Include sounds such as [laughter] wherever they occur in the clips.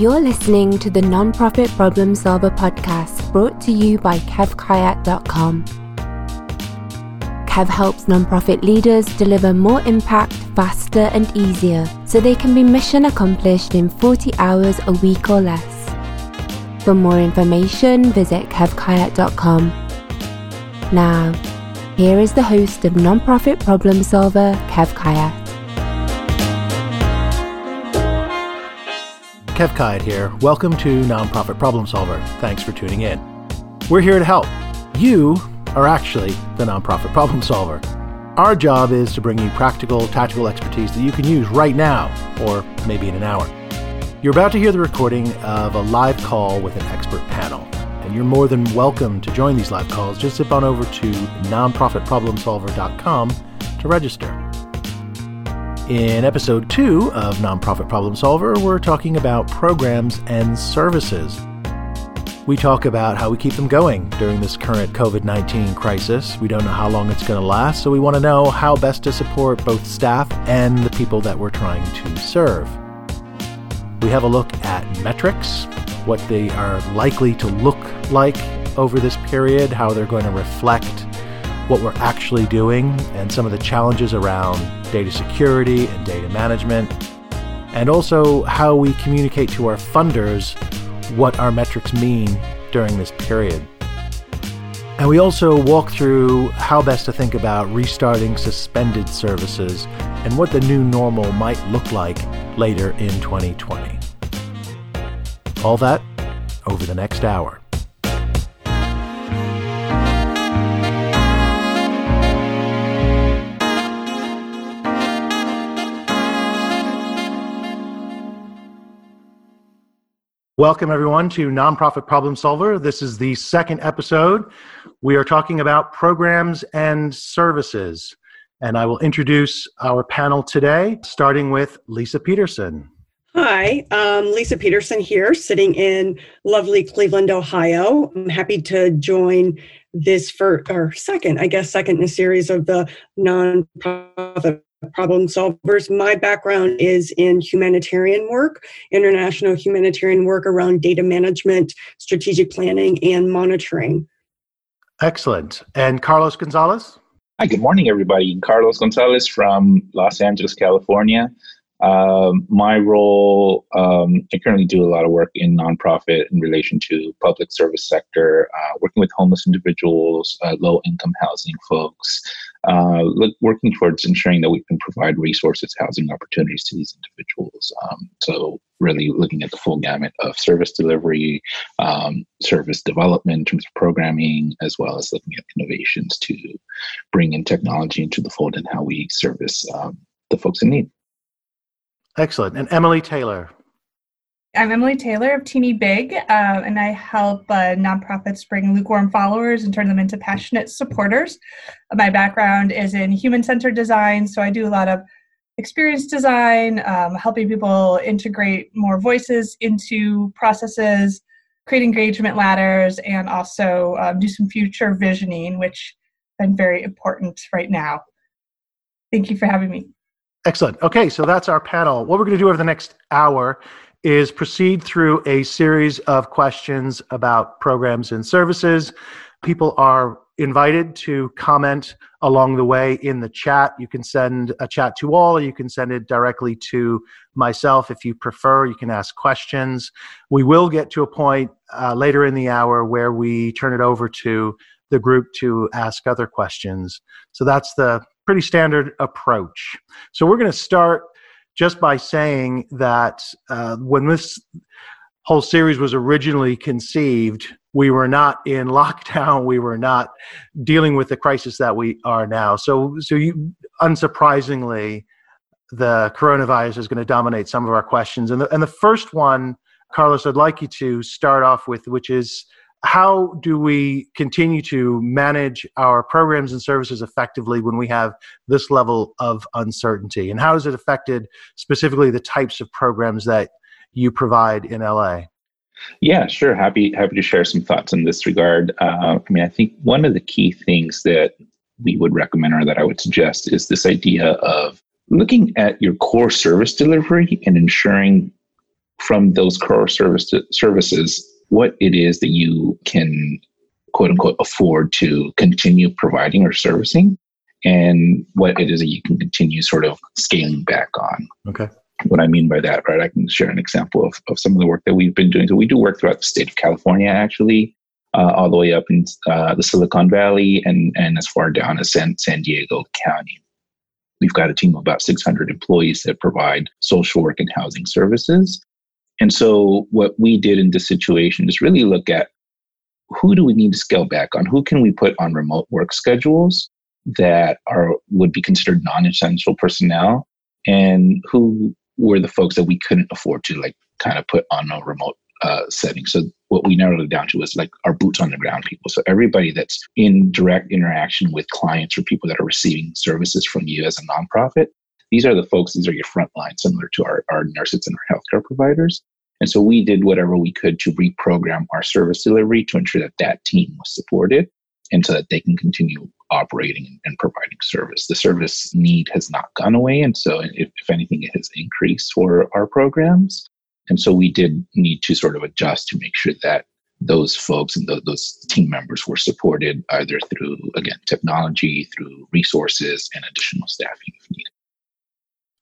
You're listening to the Nonprofit Problem Solver podcast brought to you by KevKayat.com. Kev helps nonprofit leaders deliver more impact faster and easier so they can be mission accomplished in 40 hours a week or less. For more information, visit KevKayat.com. Now, here is the host of Nonprofit Problem Solver, Kev Kayat. Kev Kayat here. Welcome to Nonprofit Problem Solver. Thanks for tuning in. We're here to help. You are actually the nonprofit problem solver. Our job is to bring you practical, tactical expertise that you can use right now, or maybe in an hour. You're about to hear the recording of a live call with an expert panel, and you're more than welcome to join these live calls. Just zip on over to nonprofitproblemsolver.com to register. In episode two of Nonprofit Problem Solver, we're talking about programs and services. We talk about how we keep them going during this current COVID 19 crisis. We don't know how long it's going to last, so we want to know how best to support both staff and the people that we're trying to serve. We have a look at metrics, what they are likely to look like over this period, how they're going to reflect what we're actually doing, and some of the challenges around data security and data management, and also how we communicate to our funders what our metrics mean during this period. And we also walk through how best to think about restarting suspended services and what the new normal might look like later in 2020. All that over the next hour. Welcome, everyone, to Nonprofit Problem Solver. This is the second episode. We are talking about programs and services. And I will introduce our panel today, starting with Lisa Peterson. Hi, um, Lisa Peterson here, sitting in lovely Cleveland, Ohio. I'm happy to join this for or second, I guess, second in a series of the nonprofit problem solvers. My background is in humanitarian work, international humanitarian work around data management, strategic planning, and monitoring. Excellent. And Carlos Gonzalez? Hi, good morning, everybody. Carlos Gonzalez from Los Angeles, California. Um, my role, um, I currently do a lot of work in nonprofit in relation to public service sector, uh, working with homeless individuals, uh, low income housing folks, uh, look, working towards ensuring that we can provide resources, housing opportunities to these individuals. Um, so, really looking at the full gamut of service delivery, um, service development in terms of programming, as well as looking at innovations to bring in technology into the fold and how we service um, the folks in need. Excellent. And Emily Taylor. I'm Emily Taylor of Teeny Big, uh, and I help uh, nonprofits bring lukewarm followers and turn them into passionate supporters. My background is in human centered design, so I do a lot of experience design, um, helping people integrate more voices into processes, create engagement ladders, and also um, do some future visioning, which has been very important right now. Thank you for having me. Excellent. Okay, so that's our panel. What we're going to do over the next hour is proceed through a series of questions about programs and services. People are invited to comment along the way in the chat. You can send a chat to all, or you can send it directly to myself if you prefer. You can ask questions. We will get to a point uh, later in the hour where we turn it over to the group to ask other questions. So that's the pretty standard approach. So we're going to start just by saying that uh, when this whole series was originally conceived, we were not in [laughs] lockdown. We were not dealing with the crisis that we are now. So, so you, unsurprisingly, the coronavirus is going to dominate some of our questions. And the, and the first one, Carlos, I'd like you to start off with, which is how do we continue to manage our programs and services effectively when we have this level of uncertainty? And how has it affected specifically the types of programs that you provide in LA? Yeah, sure. Happy happy to share some thoughts in this regard. Uh, I mean, I think one of the key things that we would recommend or that I would suggest is this idea of looking at your core service delivery and ensuring from those core service services what it is that you can quote unquote afford to continue providing or servicing and what it is that you can continue sort of scaling back on. Okay. What I mean by that, right? I can share an example of, of some of the work that we've been doing. So we do work throughout the state of California, actually, uh, all the way up in uh, the Silicon Valley and, and as far down as San, San Diego County. We've got a team of about 600 employees that provide social work and housing services. And so, what we did in this situation is really look at who do we need to scale back on? Who can we put on remote work schedules that are would be considered non-essential personnel, and who were the folks that we couldn't afford to like kind of put on a remote uh, setting. So what we narrowed it down to was like our boots on the ground people. So everybody that's in direct interaction with clients or people that are receiving services from you as a nonprofit. These are the folks, these are your front line, similar to our, our nurses and our healthcare providers. And so we did whatever we could to reprogram our service delivery to ensure that that team was supported and so that they can continue operating and providing service. The service need has not gone away. And so, if, if anything, it has increased for our programs. And so, we did need to sort of adjust to make sure that those folks and those, those team members were supported either through, again, technology, through resources, and additional staffing if needed.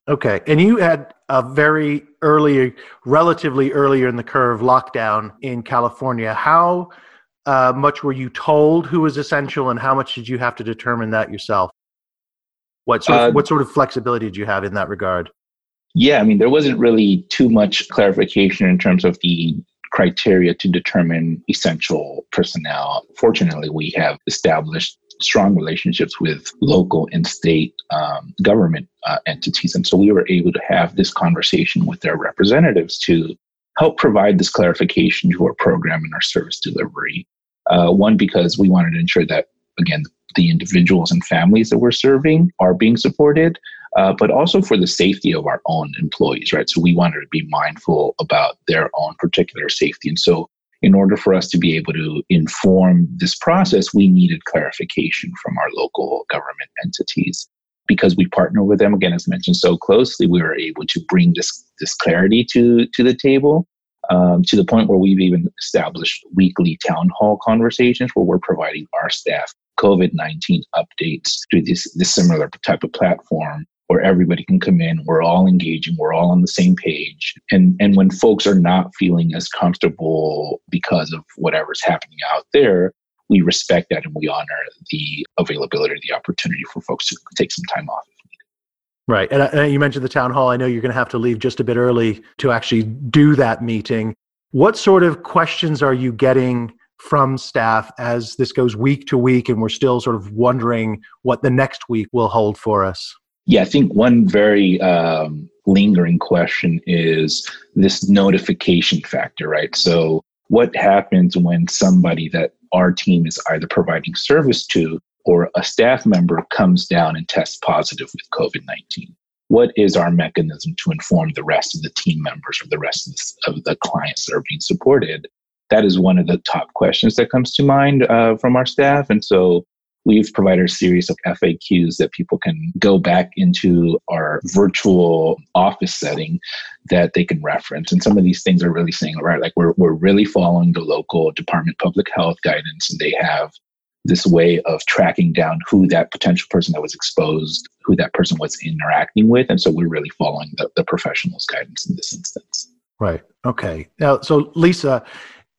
Okay. And you had a very early, relatively earlier in the curve lockdown in California. How uh, much were you told who was essential and how much did you have to determine that yourself? What sort of, uh, what sort of flexibility did you have in that regard? Yeah, I mean, there wasn't really too much clarification in terms of the criteria to determine essential personnel. Fortunately, we have established strong relationships with local and state um, government uh, entities. And so we were able to have this conversation with their representatives to help provide this clarification to our program and our service delivery. Uh, one, because we wanted to ensure that, again, the individuals and families that we're serving are being supported, uh, but also for the safety of our own employees, right? So we wanted to be mindful about their own particular safety. And so in order for us to be able to inform this process, we needed clarification from our local government entities. Because we partner with them, again, as mentioned so closely, we were able to bring this, this clarity to, to the table um, to the point where we've even established weekly town hall conversations where we're providing our staff COVID 19 updates through this, this similar type of platform where everybody can come in we're all engaging we're all on the same page and and when folks are not feeling as comfortable because of whatever's happening out there we respect that and we honor the availability the opportunity for folks to take some time off Right. And, uh, and, you mentioned the town hall. I know you're going to have to leave just a bit early to actually do that meeting. What sort of questions are you getting from staff as this goes week to week and we're still sort of wondering what the next week will hold for us? Yeah, I think one very um, lingering question is this notification factor, right? So, what happens when somebody that our team is either providing service to or a staff member comes down and tests positive with COVID 19? What is our mechanism to inform the rest of the team members or the rest of the, of the clients that are being supported? That is one of the top questions that comes to mind uh, from our staff. And so we've provided a series of FAQs that people can go back into our virtual office setting that they can reference. And some of these things are really saying, right, like we're, we're really following the local Department of Public Health guidance, and they have this way of tracking down who that potential person that was exposed, who that person was interacting with. And so we're really following the, the professional's guidance in this instance. Right. Okay. Now, so Lisa,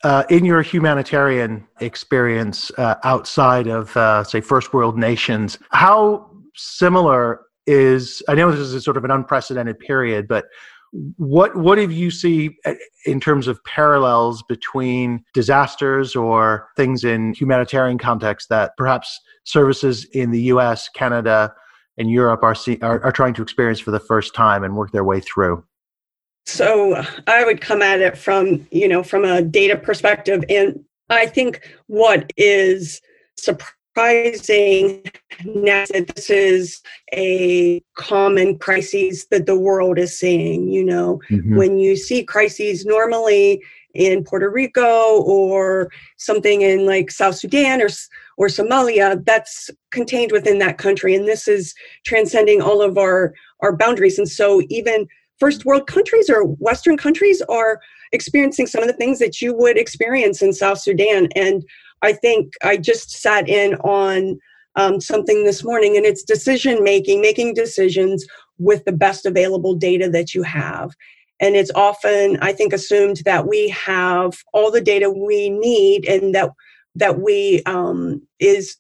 uh, in your humanitarian experience uh, outside of, uh, say, first world nations, how similar is, I know this is sort of an unprecedented period, but what what have you see uh, in terms of parallels between disasters or things in humanitarian context that perhaps services in the U.S., Canada, and Europe are, see, are, are trying to experience for the first time and work their way through? So I would come at it from, you know, from a data perspective. And I think what is surprising now that this is a common crisis that the world is seeing, you know, mm-hmm. when you see crises normally in Puerto Rico or something in like South Sudan or or Somalia that's contained within that country and this is transcending all of our our boundaries and so even first world countries or Western countries are experiencing some of the things that you would experience in South Sudan. And I think I just sat in on um, something this morning, and it's decision making, making decisions with the best available data that you have. And it's often, I think, assumed that we have all the data we need and that that we um, is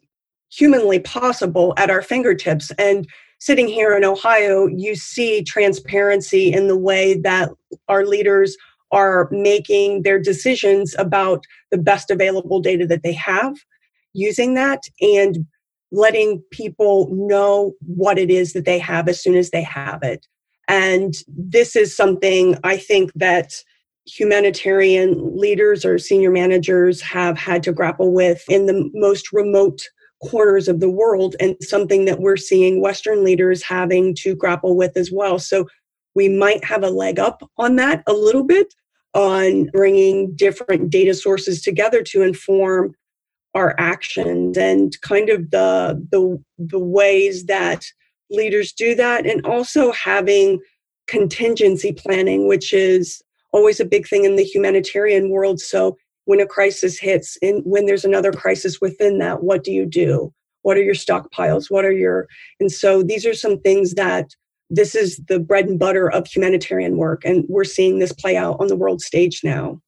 humanly possible at our fingertips. And sitting here in Ohio, you see transparency in the way that our leaders are making their decisions about the best available data that they have, using that, and letting people know what it is that they have as soon as they have it. And this is something I think that humanitarian leaders or senior managers have had to grapple with in the most remote corners of the world, and something that we're seeing Western leaders having to grapple with as well. So we might have a leg up on that a little bit on bringing different data sources together to inform our actions and kind of the the the ways that leaders do that and also having contingency planning which is always a big thing in the humanitarian world so when a crisis hits and when there's another crisis within that what do you do what are your stockpiles what are your and so these are some things that this is the bread and butter of humanitarian work and we're seeing this play out on the world stage now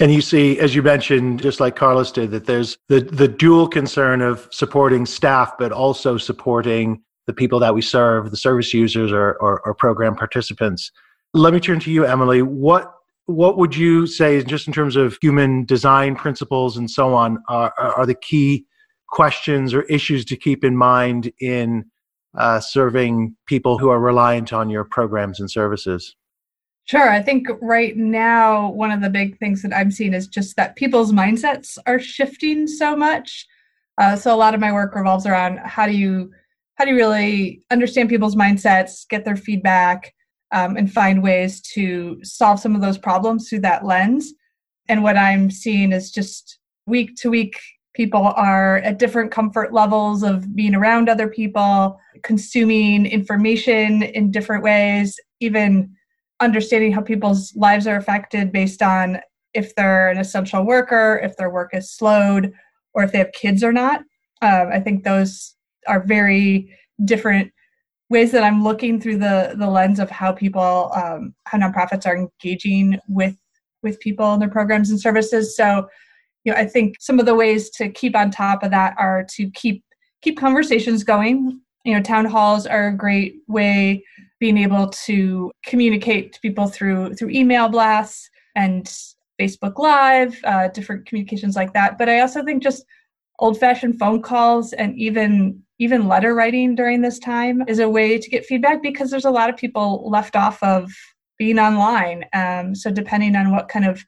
and you see, as you mentioned, just like Carlos did, that there's the, the dual concern of supporting staff, but also supporting the people that we serve, the service users or, or, or program participants. Let me turn to you, Emily. What what would you say, just in terms of human design principles and so on, are, are the key questions or issues to keep in mind in uh, serving people who are reliant on your programs and services? Sure. I think right now, one of the big things that I'm seeing is just that people's mindsets are shifting so much. Uh, so a lot of my work revolves around how do you how do you really understand people's mindsets, get their feedback, um, and find ways to solve some of those problems through that lens. And what I'm seeing is just week to week, people are at different comfort levels of being around other people, consuming information in different ways, even understanding how people's lives are affected based on if they're an essential worker, if their work is slowed, or if they have kids or not. Um, I think those are very different ways that I'm looking through the the lens of how people, um, how nonprofits are engaging with with people and their programs and services. So, you know, I think some of the ways to keep on top of that are to keep keep conversations going. You know, town halls are a great way being able to communicate to people through through email blasts and Facebook Live, uh, different communications like that. But I also think just old-fashioned phone calls and even even letter writing during this time is a way to get feedback because there's a lot of people left off of being online. Um, so depending on what kind of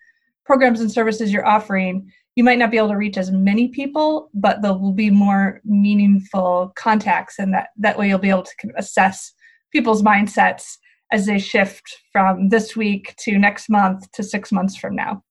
programs and services you're offering, you might not be able to reach as many people, but there will be more meaningful contacts, and that that way you'll be able to assess people's mindsets as they shift from this week to next month to six months from now.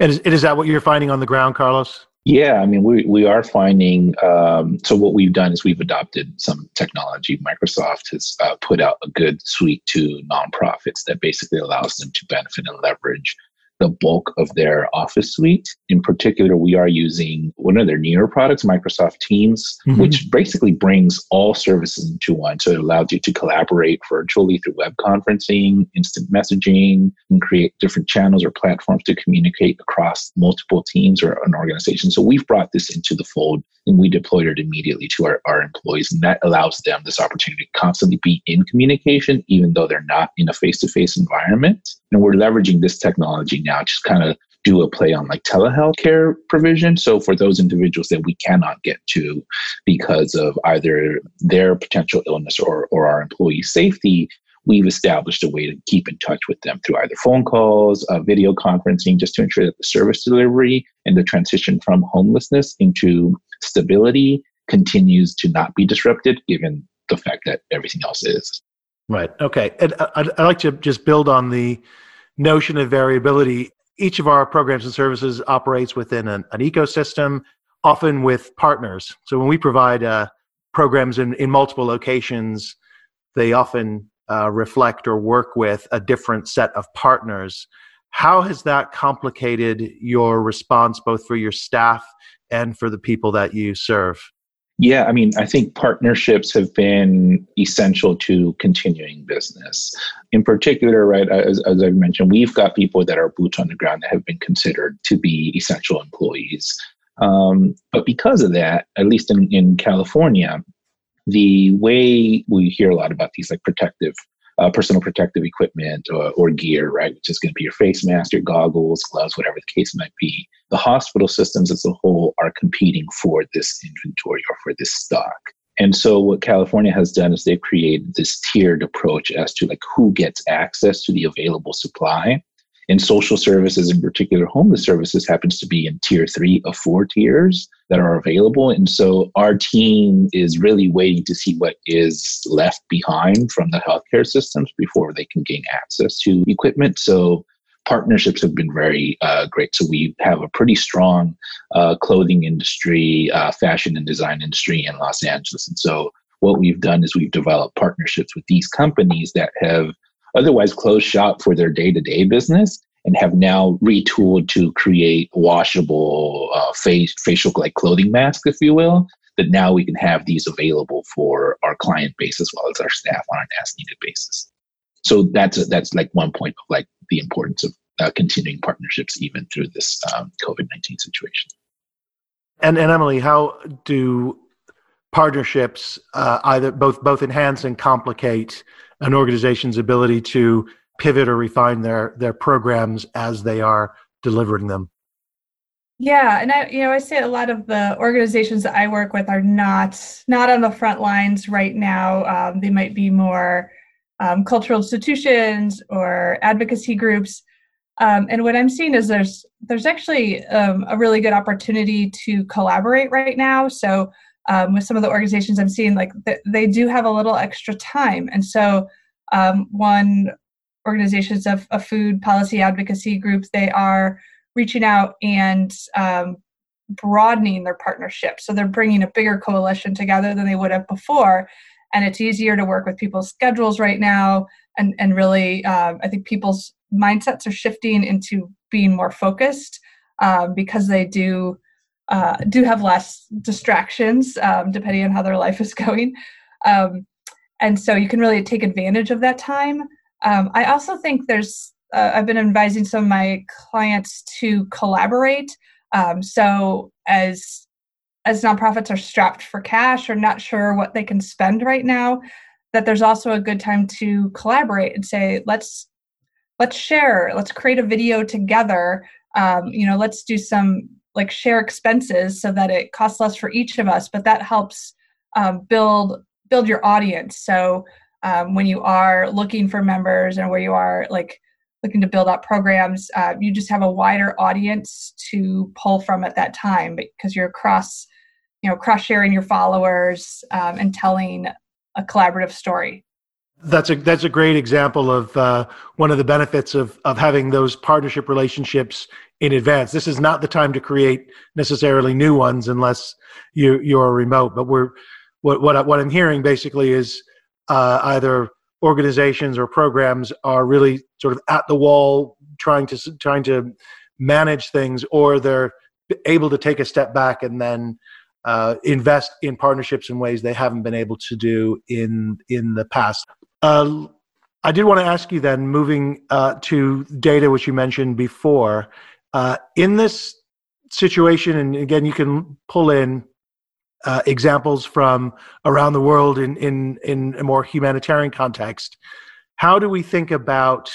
And is, is that what you're finding on the ground, Carlos? Yeah, I mean, we, we are finding. Um, so, what we've done is we've adopted some technology. Microsoft has uh, put out a good suite to nonprofits that basically allows them to benefit and leverage the bulk of their Office suite. In particular, we are using one of their newer products, Microsoft Teams, mm-hmm. which basically brings all services into one. So it allows you to collaborate virtually through web conferencing, instant messaging, and create different channels or platforms to communicate across multiple teams or an organization. So we've brought this into the fold and we deployed it immediately to our, our employees. And that allows them this opportunity to constantly be in communication, even though they're not in a face to face environment. And we're leveraging this technology now, just kind of do a play on like telehealth care provision. So for those individuals that we cannot get to because of either their potential illness or, or our employee safety, we've established a way to keep in touch with them through either phone calls, uh, video conferencing, just to ensure that the service delivery and the transition from homelessness into stability continues to not be disrupted, given the fact that everything else is. Right. Okay. And I'd, I'd like to just build on the notion of variability. Each of our programs and services operates within an, an ecosystem, often with partners. So when we provide uh, programs in, in multiple locations, they often uh, reflect or work with a different set of partners. How has that complicated your response, both for your staff and for the people that you serve? Yeah, I mean, I think partnerships have been essential to continuing business. In particular, right, as, as I mentioned, we've got people that are boots on the ground that have been considered to be essential employees. Um, but because of that, at least in, in California, the way we hear a lot about these like protective uh, personal protective equipment or, or gear, right? Which is going to be your face mask, your goggles, gloves, whatever the case might be. The hospital systems as a whole are competing for this inventory or for this stock. And so what California has done is they've created this tiered approach as to like who gets access to the available supply in social services, in particular, homeless services happens to be in tier three of four tiers that are available. And so our team is really waiting to see what is left behind from the healthcare systems before they can gain access to equipment. So partnerships have been very uh, great. So we have a pretty strong uh, clothing industry, uh, fashion and design industry in Los Angeles. And so what we've done is we've developed partnerships with these companies that have otherwise closed shop for their day-to-day business and have now retooled to create washable uh, face, facial like clothing masks, if you will, that now we can have these available for our client base as well as our staff on an as needed basis. So that's a, that's like one point of like the importance of uh, continuing partnerships even through this um, COVID nineteen situation. And and Emily, how do partnerships uh, either both both enhance and complicate an organization's ability to pivot or refine their their programs as they are delivering them. Yeah and i you know i say a lot of the organizations that i work with are not not on the front lines right now. Um, they might be more um, cultural institutions or advocacy groups. Um, and what i'm seeing is there's there's actually um, a really good opportunity to collaborate right now. So um, with some of the organizations i'm seeing like th- they do have a little extra time. And so um, one organizations of, of, food policy advocacy groups they are reaching out and um, broadening their partnership. So they're bringing a bigger coalition together than they would have before. And it's easier to work with people's schedules right now and and really um, i think people's mindsets are shifting into being more focused um, because they do uh, do have less distractions um, depending on how their life is [laughs] going. Um, and so you can really take advantage of that time. Um, i also think there's uh, i've been advising some of my clients to collaborate. Um, so as as nonprofits are strapped for cash or not sure what they can spend right now that there's also a good time to collaborate and say let's let's share let's create a video together. Um, you know let's do some like share expenses so that it costs less for each of us but that helps um, build build your audience. So um, when you are looking for members and where you are like looking to build up programs, uh, you just have a wider audience to pull from at that time because you're cross, you know, cross sharing your followers um, and telling a collaborative story. That's a that's a great example of uh, one of the benefits of of having those partnership relationships in advance. This is not the time to create necessarily new ones unless you you're remote. But we're what what, what I'm hearing basically is uh, either organizations or programs are really sort of at the wall trying to trying to manage things, or they're able to take a step back and then uh, invest in partnerships in ways they haven't been able to do in in the past. Uh, I did want to ask you then, moving uh, to data, which you mentioned before, uh, in this situation, and again, you can pull in uh, examples from around the world in, in, in a more humanitarian context. How do we think about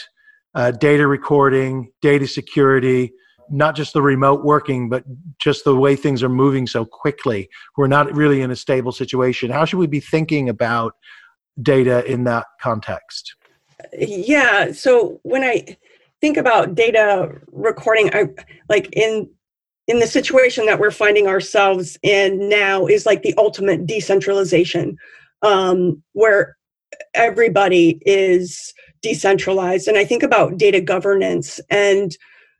uh, data recording, data security, not just the remote working, but just the way things are moving so quickly? We're not really in a stable situation. How should we be thinking about data in that context? Yeah. So when I think about data recording, I like in in the situation that we're finding ourselves in now is like the ultimate decentralization um, where everybody is decentralized. And i think about data governance and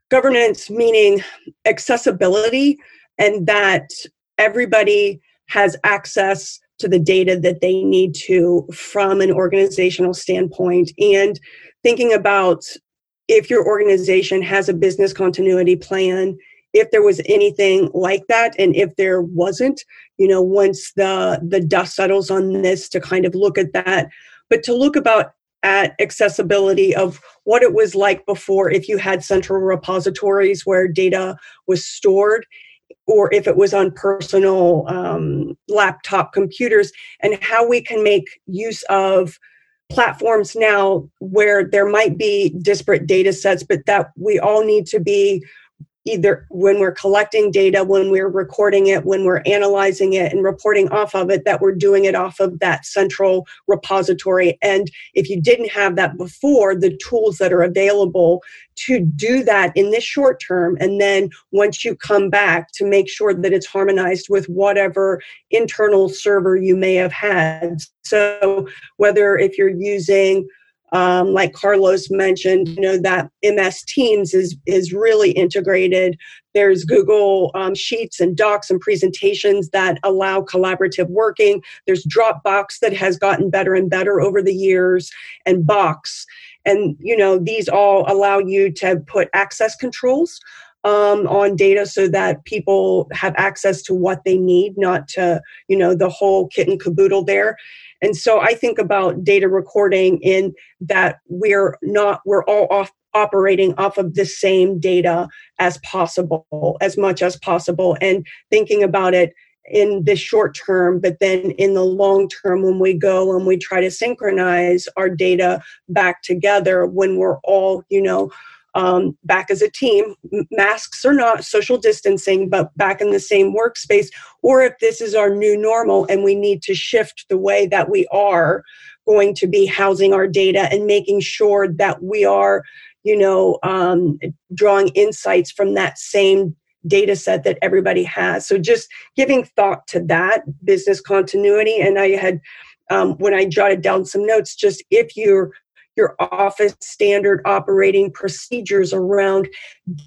governance meaning accessibility and that everybody has access to the data that they need to from an organizational standpoint. And thinking about if your organization has a business continuity plan if there was anything like that and if there wasn't you know once the the dust settles on this to kind of look at that but to look about at accessibility of what it was like before if you had central repositories where data was stored or if it was on personal um, laptop computers and how we can make use of platforms now where there might be disparate data sets but that we all need to be either when we're collecting data, when we're recording it, when we're analyzing it and reporting off of it, that we're doing it off of that central repository. And if you didn't have that before, the tools that are available to do that in this short term, and then once you come back to make sure that it's harmonized with whatever internal server you may have had. So whether if you're using um, like Carlos mentioned, you know that MS Teams is is really integrated. There's Google um, Sheets and Docs and presentations that allow collaborative working. There's Dropbox that has gotten better and better over the years, and Box, and you know these all allow you to put access controls um, on data so that people have access to what they need, not to you know the whole kit and caboodle there. And so I think about data recording in that we're not, we're all off operating off of the same data as possible, as much as possible, and thinking about it in the short term, but then in the long term, when we go and we try to synchronize our data back together, when we're all, you know, um, back as a team, masks or not, social distancing, but back in the same workspace, or if this is our new normal and we need to shift the way that we are going to be housing our data and making sure that we are, you know, um, drawing insights from that same data set that everybody has. So just giving thought to that business continuity. And I had, um, when I jotted down some notes, just if you're your office standard operating procedures around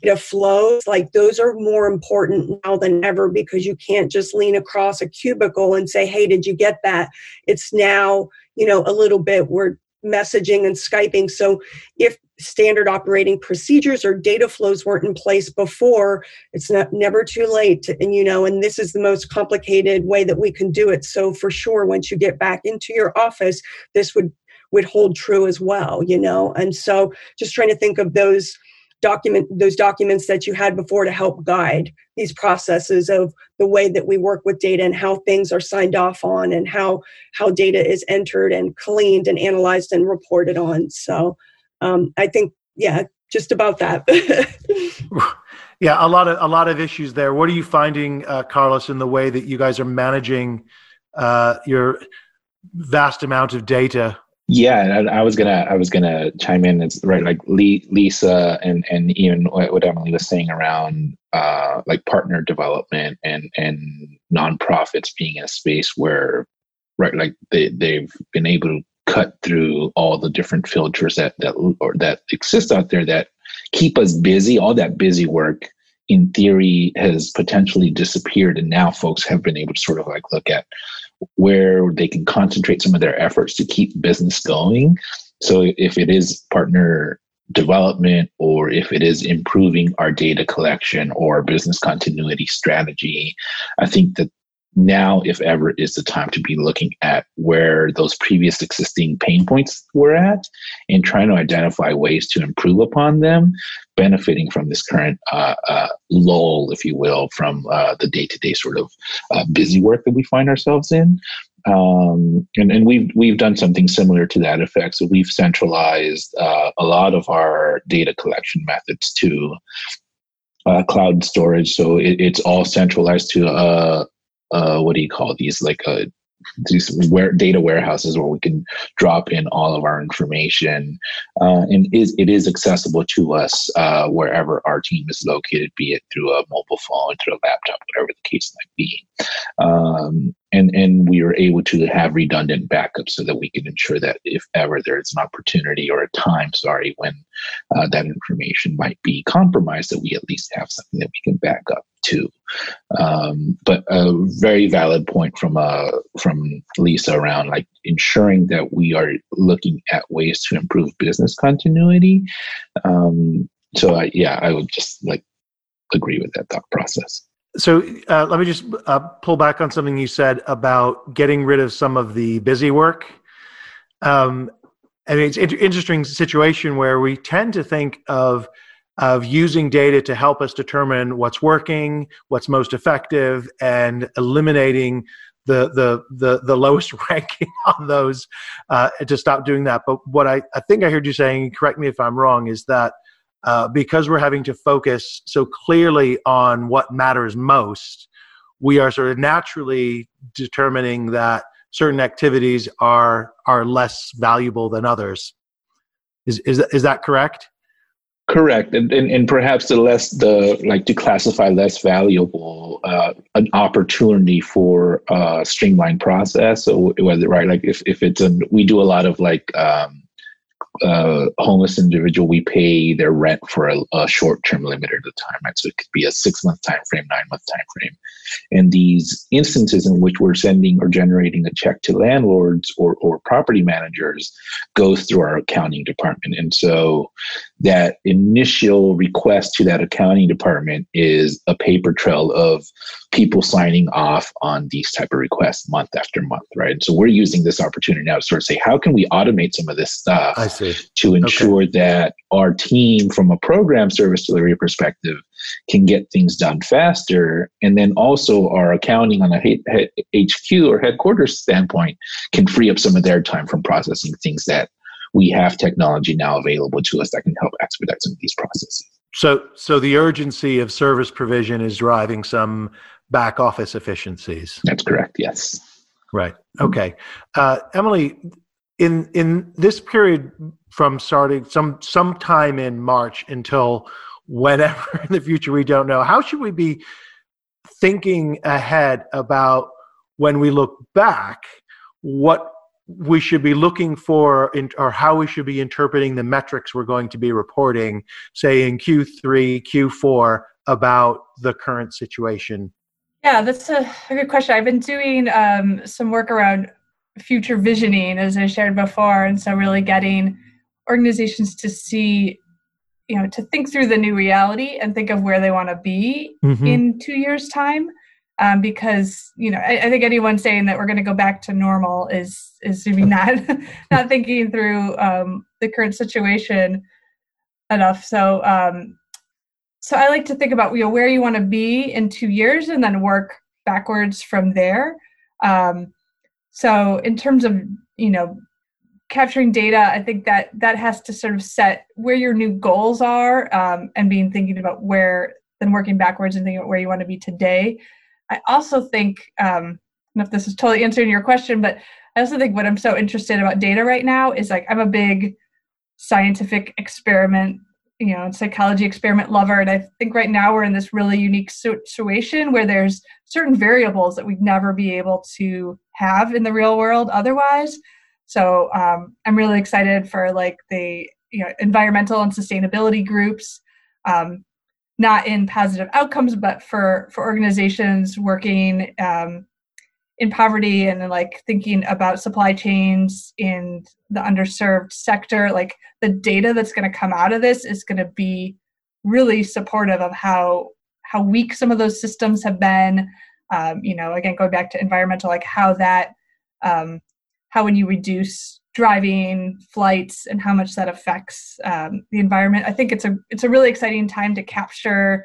data flows. Like those are more important now than ever because you can't just lean across a cubicle and say, hey, did you get that? It's now, you know, a little bit we're messaging and Skyping. So if standard operating procedures or data flows weren't in place before, it's not never too late. To, and you know, and this is the most complicated way that we can do it. So for sure, once you get back into your office, this would would hold true as well you know? And so just trying to think of those document those documents that you had before to help guide these processes of the way that we work with data and how things are signed off on and how how data is entered and cleaned and analyzed and reported on. So um, i think yeah just about that. [laughs] Yeah a lot of a lot of issues there. What are you finding uh, carlos in the way that you guys are managing uh, your vast amount of data yeah, I, I, was gonna I was gonna chime in. It's right, like Lee, Lisa and and even what Emily was saying around uh, like partner development and and nonprofits being in a space where right, like they they've been able to cut through all the different filters that that or that exist out there that keep us busy. All that busy work in theory has potentially disappeared and now folks have been able to sort of like look at where they can concentrate some of their efforts to keep business going. So if it is partner development or if it is improving our data collection or business continuity strategy, I think that now, if ever, is the time to be looking at where those previous existing pain points were at and trying to identify ways to improve upon them, benefiting from this current uh, uh, lull, if you will, from uh, the day to day sort of uh, busy work that we find ourselves in. Um, and, and we've we've done something similar to that effect. So we've centralized uh, a lot of our data collection methods to uh, cloud storage. So it, it's all centralized to a, uh, what do you call these? Like uh, these where, data warehouses where we can drop in all of our information. Uh, and is it is accessible to us uh, wherever our team is located be it through a mobile phone through a laptop whatever the case might be. Um, and and we are able to have redundant backups so that we can ensure that if ever there is an opportunity or a time, sorry, when uh, that information might be compromised, that we at least have something that we can back up to. Um, but a very valid point from uh, from Lisa around like ensuring that we are looking at ways to improve business continuity. Um, so I, yeah, I would just like agree with that thought process. So uh, let me just uh, pull back on something you said about getting rid of some of the busy work. Um, I mean, it's an interesting situation where we tend to think of of using data to help us determine what's working, what's most effective, and eliminating the the the, the lowest [laughs] ranking on those uh, to stop doing that. But what I, I think I heard you saying, correct me if I'm wrong, is that uh, because we're having to focus so clearly on what matters most, we are sort of naturally determining that certain activities are are less valuable than others. Is is that, is that correct? Correct, and, and and perhaps the less the like to classify less valuable uh, an opportunity for uh, streamlined process. So whether right, like if if it's a we do a lot of like um, uh, homeless individual, we pay their rent for a, a short-term limited time, right? So it could be a six-month time frame, nine-month time frame. And these instances in which we're sending or generating a check to landlords or, or property managers goes through our accounting department. And so that initial request to that accounting department is a paper trail of people signing off on these type of requests month after month, right? And so we're using this opportunity now to sort of say, how can we automate some of this stuff to ensure okay. that our team, from a program service delivery perspective, can get things done faster, and then also our accounting on a HQ or headquarters standpoint can free up some of their time from processing things that we have technology now available to us that can help expedite some of these processes. So, so the urgency of service provision is driving some back office efficiencies. That's correct. Yes. Right. Okay. Uh, Emily, in in this period from starting some sometime in March until whenever [laughs] in the future we don't know, how should we be thinking ahead about when we look back what we should be looking for in, or how we should be interpreting the metrics we're going to be reporting say in q3 q4 about the current situation yeah, that's a, a good question. I've been doing um, some work around future visioning, as I shared before, and so really getting organizations to see, you know, to think through the new reality and think of where they want to be mm-hmm. in two years' time. Um, because you know, I, I, think anyone saying that we're going to go back to normal is is maybe [laughs] not [laughs] not thinking through um, the current situation enough. So um, so I like to think about you know where you want to be in two years and then work backwards from there. Um, so in terms of you know capturing data, I think that that has to sort of set where your new goals are um, and being thinking about where then working backwards and thinking about where you want to be today. I also think um, I don't know if this is totally answering your question, but I also think what I'm so interested about data right now is like I'm a big scientific experiment you know psychology experiment lover and i think right now we're in this really unique situation where there's certain variables that we'd never be able to have in the real world otherwise so um, i'm really excited for like the you know environmental and sustainability groups um, not in positive outcomes but for for organizations working um, in poverty and like thinking about supply chains in the underserved sector. Like the data that's going to come out of this is going to be really supportive of how how weak some of those systems have been. Um, you know again going back to environmental like how that um, how when you reduce driving flights and how much that affects um, the environment i think it's a it's a really exciting time to capture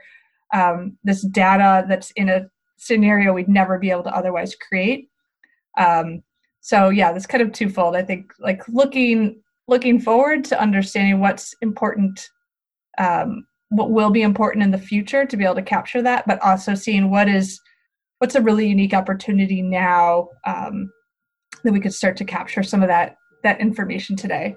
um, this data that's in a scenario we'd never be able to otherwise create. Um, so yeah, that's kind of twofold. I think like looking looking forward to understanding what's important, um, what will be important in the future to be able to capture that, but also seeing what is what's a really unique opportunity now um, that we could start to capture some of that that information today.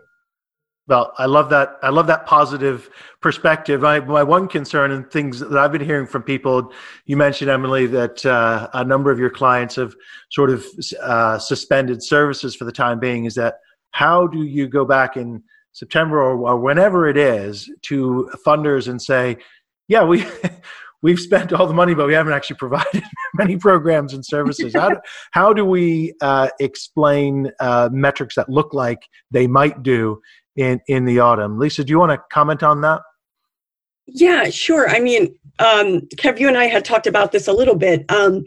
Well, I love that. I love that positive perspective. My, my one concern and things that I've been hearing from people, you mentioned, Emily, that uh, a number of your clients have sort of uh, suspended services for the time being, is that how do you go back in September or, or whenever it is to funders and say, yeah, we. We've spent all the money, but we haven't actually [laughs] provided many programs and services. How do, [laughs] how do we uh, explain uh, metrics that look like they might do in in the autumn. Lisa, do you want to comment on that? Yeah, sure. I mean, um, Kev, you and I had talked about this a little bit. Um,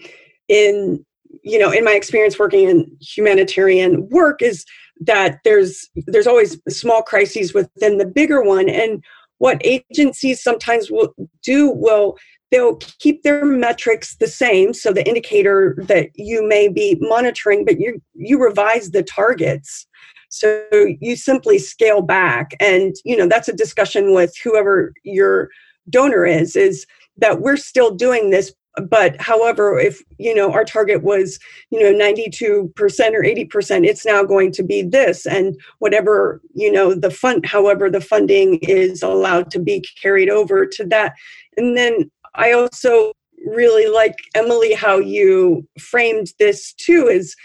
in you know, in my experience working in humanitarian work, is that there's there's always small crises within the bigger one, and what agencies sometimes will do will they'll keep their metrics the same so the indicator that you may be monitoring but you you revise the targets so you simply scale back. And, you know, that's a discussion with whoever your donor is, is that we're still doing this but however if you know our target was you know 92% or 80% it's now going to be this and whatever you know the fund however the funding is allowed to be carried over to that and then i also really like emily how you framed this too is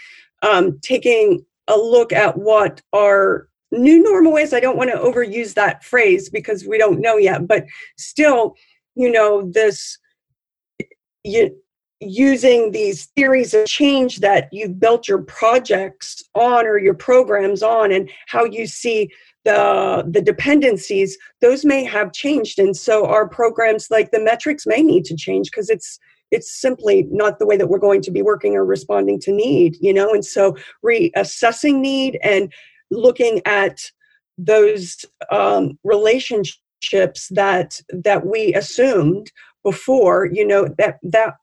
um, taking a look at what our new normal is. I don't want to overuse that phrase because we don't know yet, but still, you know, this you, using these theories of change that you've built your projects on or your programs on and how you see the the dependencies those may have changed. And so our programs like the metrics may need to change because it's it's simply not the way that we're going to be working or responding to need you know? And so reassessing need and looking at those um, relationships that that we assumed before you know that that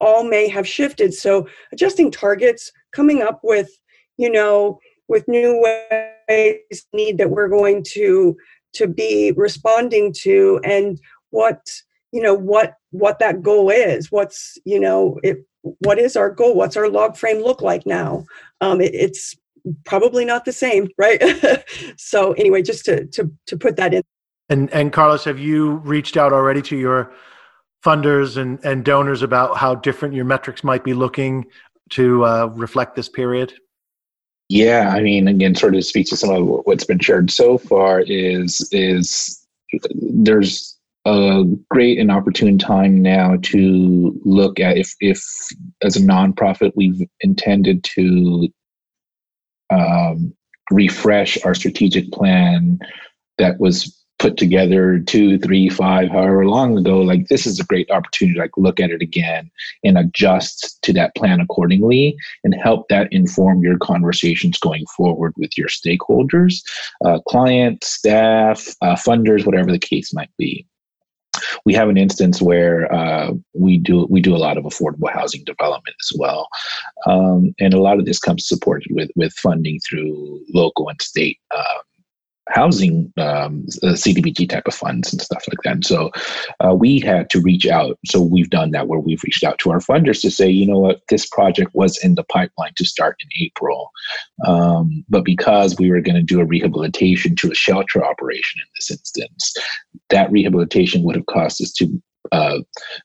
all may have shifted. So adjusting targets coming up with you know with new ways need that we're going to to be responding to and what you know what what that goal is. What's you know it what is our goal? What's our log frame look like now? Um, it, it's probably not the same right? [laughs] So anyway just to to to put that in. And and carlos have you reached out already to your funders and and donors about how different your metrics might be looking to uh, reflect this period yeah i mean again sort of speaks to some of what's been shared so far is is there's a great and opportune time now to look at if, if as a nonprofit we've intended to um, refresh our strategic plan that was put together two, three, five, however long ago, like this is a great opportunity to like look at it again and adjust to that plan accordingly and help that inform your conversations going forward with your stakeholders, uh, clients, staff, uh, funders, whatever the case might be. We have an instance where uh, we do we do a lot of affordable housing development as well, um, and a lot of this comes supported with with funding through local and state um, housing um, CDBG type of funds and stuff like that. And so uh, we had to reach out. So we've done that where we've reached out to our funders to say, you know what, this project was in the pipeline to start in April, um, but because we were going to do a rehabilitation to a shelter operation in this instance, that rehabilitation would have cost us to uh,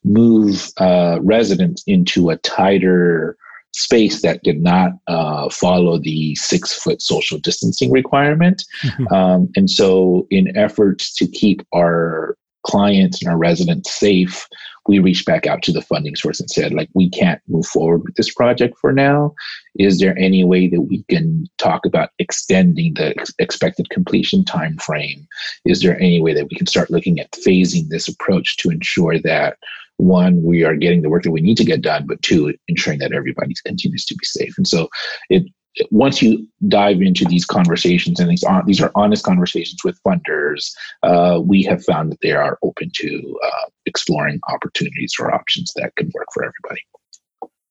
move uh, residents into a tighter space that did not uh, follow the six foot social distancing requirement. Mm-hmm. Um, and so, in efforts to keep our clients and our residents safe, we reached back out to the funding source and said, like, we can't move forward with this project for now. Is there any way that we can talk about extending the ex- expected completion time frame? Is there any way that we can start looking at phasing this approach to ensure that one, we are getting the work that we need to get done, but two, ensuring that everybody continues to be safe. And so it once you dive into these conversations and these are, these are honest conversations with funders, uh, we have found that they are open to uh, exploring opportunities or options that can work for everybody.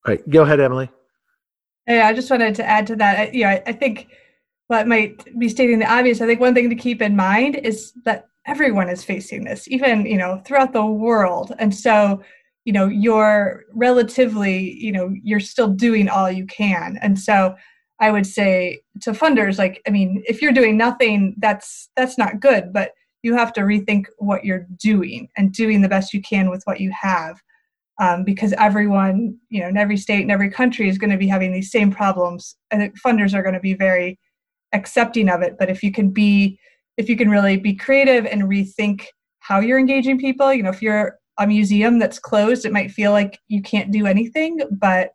Right. Go ahead, Emily. Yeah, I just wanted to add to that. Yeah, I, I think what might be stating the obvious. I think one thing to keep in mind is that everyone is facing this, even you know throughout the world, and so you know you're relatively you know you're still doing all you can, and so I would say to funders, like, I mean, if you're doing nothing, that's that's not good, but you have to rethink what you're doing and doing the best you can with what you have. Um, because everyone, you know, in every state and every country is going to be having these same problems. And funders are going to be very accepting of it. But if you can be, if you can really be creative and rethink how you're engaging people, you know, if you're a museum that's closed, it might feel like you can't do anything, but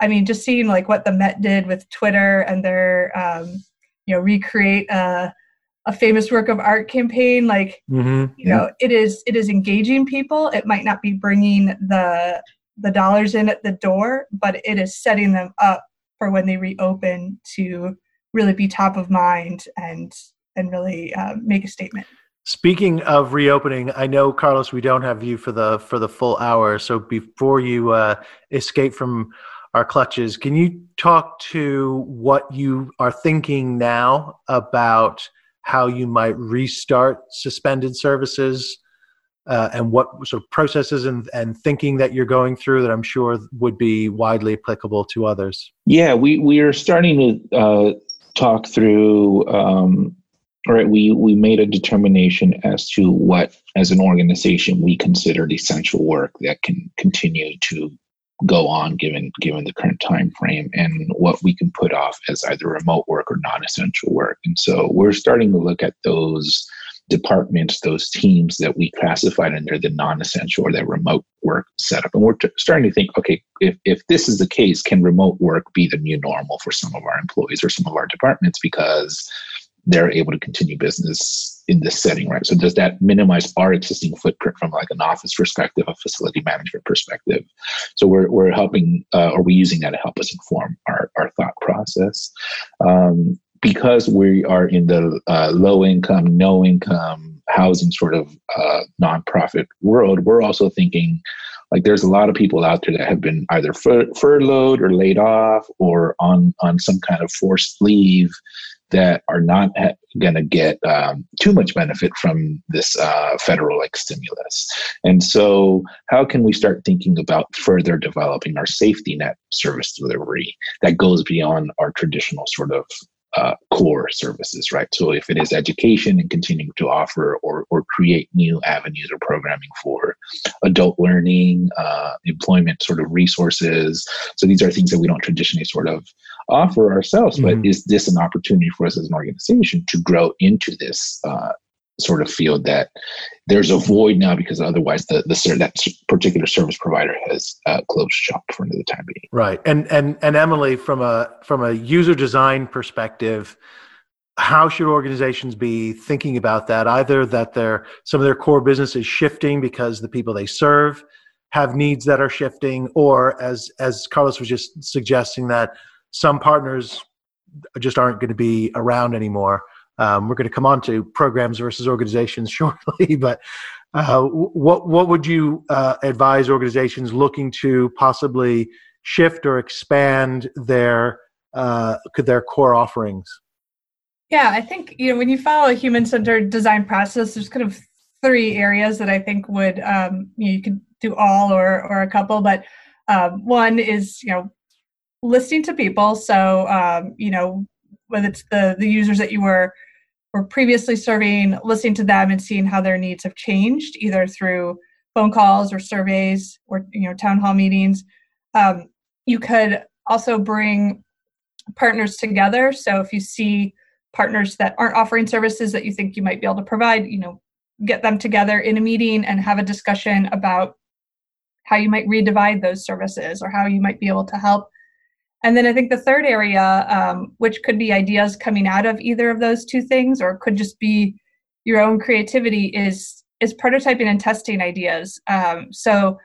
I mean, just seeing like what the Met did with Twitter and their, um, you know, recreate a, a famous work of art campaign, like, mm-hmm. you know, it is it is engaging people. It might not be bringing the the dollars in at the door, but it is setting them up for when they reopen to really be top of mind and and really uh, make a statement. Speaking of reopening, I know Carlos, we don't have you for the for the full hour. So before you uh, escape from our clutches. Can you talk to what you are thinking now about how you might restart suspended services uh, and what sort of processes and, and thinking that you're going through that I'm sure would be widely applicable to others? Yeah, we, we are starting to uh, talk through. Um, all right, we, we made a determination as to what, as an organization, we considered essential work that can continue to go on given given the current time frame and what we can put off as either remote work or non-essential work. And so we're starting to look at those departments those teams that we classified under the non-essential or that remote work setup. And we're t- starting to think okay if, if this is the case can remote work be the new normal for some of our employees or some of our departments? Because they're able to continue business in this setting, right? So does that minimize our existing footprint from like an office perspective, a facility management perspective? So we're, we're helping, uh, we're using that to help us inform our, our thought process. Um, because we are in the uh, low income, no income housing sort of uh, nonprofit world, we're also thinking like there's a lot of people out there that have been either fur- furloughed or laid off or on on some kind of forced leave that are not going to get um, too much benefit from this uh, federal like stimulus. And so, how can we start thinking about further developing our safety net service delivery that goes beyond our traditional sort of uh, core services, right? So if it is education and continuing to offer or, or create new avenues or programming for adult learning, uh, employment sort of resources. So these are things that we don't traditionally sort of offer ourselves, but mm-hmm. is this an opportunity for us as an organization to grow into this uh, sort of field that there's a void now because otherwise the, the that particular service provider has uh, closed shop for another time being. Right, and and and Emily, from a from a user design perspective, how should organizations be thinking about that? Either that their some of their core business is shifting because the people they serve have needs that are shifting, or as as Carlos was just suggesting that some partners just aren't going to be around anymore. Um, we're going to come on to programs versus organizations [laughs] shortly, but uh, what what would you uh, advise organizations looking to possibly shift or expand their uh, their core offerings? Yeah, I think you know when you follow a human centered design process, there's kind of three areas that I think would um, you, know, you could do all or or a couple, but um, one is you know listening to people. So um, you know whether it's the the users that you were were previously serving, listening to them and seeing how their needs have changed, either through phone calls or surveys or you know town hall meetings. Um, you could also bring partners together. So if you see partners that aren't offering services that you think you might be able to provide, you know, get them together in a meeting and have a discussion about how you might redivide those services or how you might be able to help and then I think the third area, um, which could be ideas coming out of either of those two things, or could just be your own creativity, is is prototyping and testing ideas. Um, so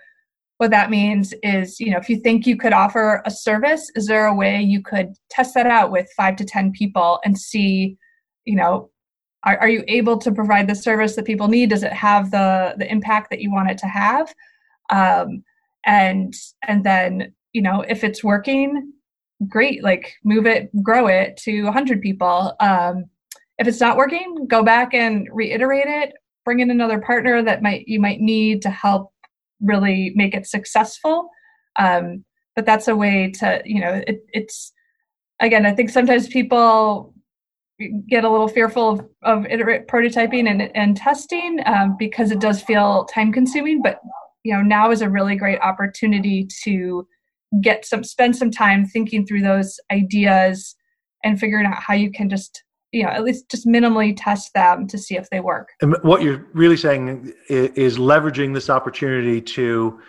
what that means is, you know, if you think you could offer a service, is there a way you could test that out with five to ten people and see, you know, are, are you able to provide the service that people need? Does it have the the impact that you want it to have? Um, and and then you know if it's working great like move it grow it to 100 people. Um, if it's not working go back and reiterate it. Bring in another partner that might you might need to help really make it successful. Um, but that's a way to you know it, it's again, I think sometimes people get a little fearful of, of prototyping and, and testing um, because it does feel time consuming. But you know, now is a really great opportunity to get some spend some time thinking through those ideas and figuring out how you can just you know at least just minimally test them to see if they work and what you're really saying is leveraging this opportunity to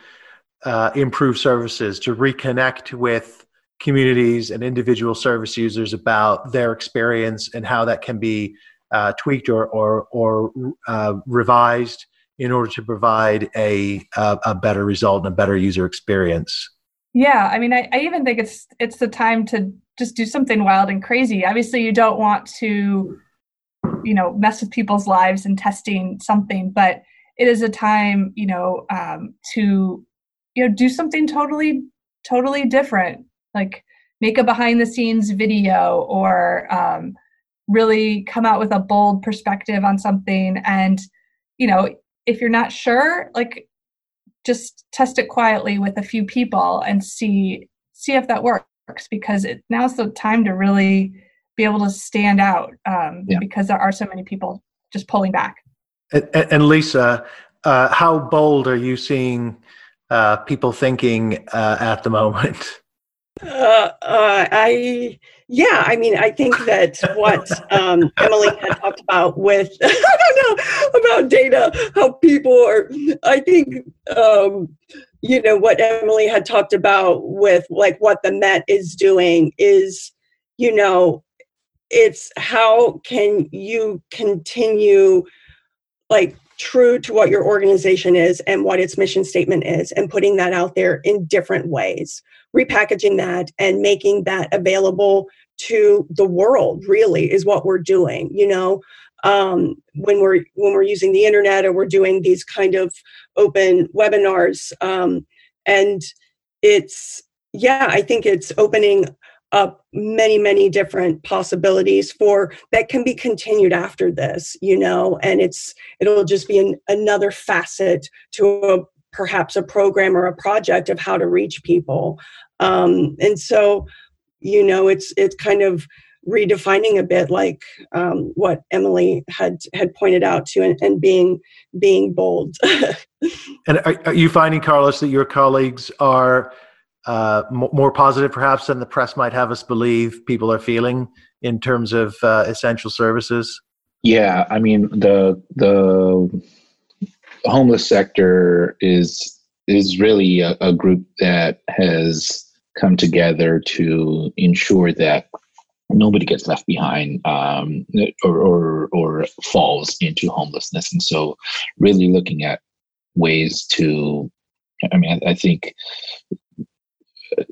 uh, improve services to reconnect with communities and individual service users about their experience and how that can be uh, tweaked or or, or uh, revised in order to provide a, a, a better result and a better user experience. Yeah, I mean, I, I even think it's it's the time to just do something wild and crazy. Obviously, you don't want to, you know, mess with people's lives and testing something, but it is a time, you know, um, to you know do something totally totally different, like make a behind the scenes video or um, really come out with a bold perspective on something. And you know, if you're not sure, like just test it quietly with a few people and see see if that works because it, now's the time to really be able to stand out um, yeah. because there are so many people just pulling back. And, and Lisa, uh, how bold are you seeing uh, people thinking uh, at the moment? Uh, uh, I yeah, I mean, I think that what um, Emily had talked about with [laughs] I don't know about data, how people are. I think um, you know what Emily had talked about with like what the Met is doing is you know it's how can you continue like true to what your organization is and what its mission statement is and putting that out there in different ways repackaging that and making that available to the world really is what we're doing you know? Um, when we're when we're using the internet or we're doing these kind of open webinars um, and it's yeah i think it's opening up many many different possibilities for that can be continued after this you know? And it's it'll just be an, another facet to a, perhaps a program or a project of how to reach people um, and so you know it's it's kind of redefining a bit like um, what emily had had pointed out to and, and being being bold [laughs] and are, are you finding carlos that your colleagues are uh, more positive perhaps than the press might have us believe people are feeling in terms of uh, essential services? Yeah, I mean the the homeless sector is is really a, a group that has come together to ensure that nobody gets left behind um, or, or, or falls into homelessness. And so, really looking at ways to, I mean, I, I think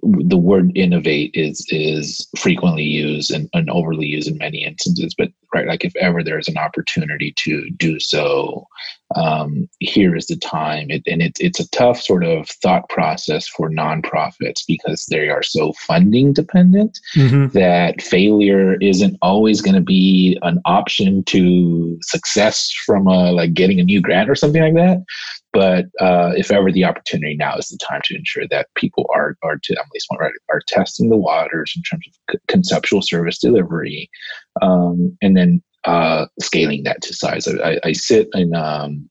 the word innovate is is frequently used and, and, overly used in many instances but right like if ever there's an opportunity to do so um, here is the time it, and it, it's a tough sort of thought process for nonprofits because they are so funding dependent mm-hmm. that failure isn't always going to be an option to success from a, like getting a new grant or something like that but uh, if ever the opportunity now is the time to ensure that people are, are to Emily's point, right, are testing the waters in terms of c- conceptual service delivery, um, and then uh, scaling that to size. I, I sit in um,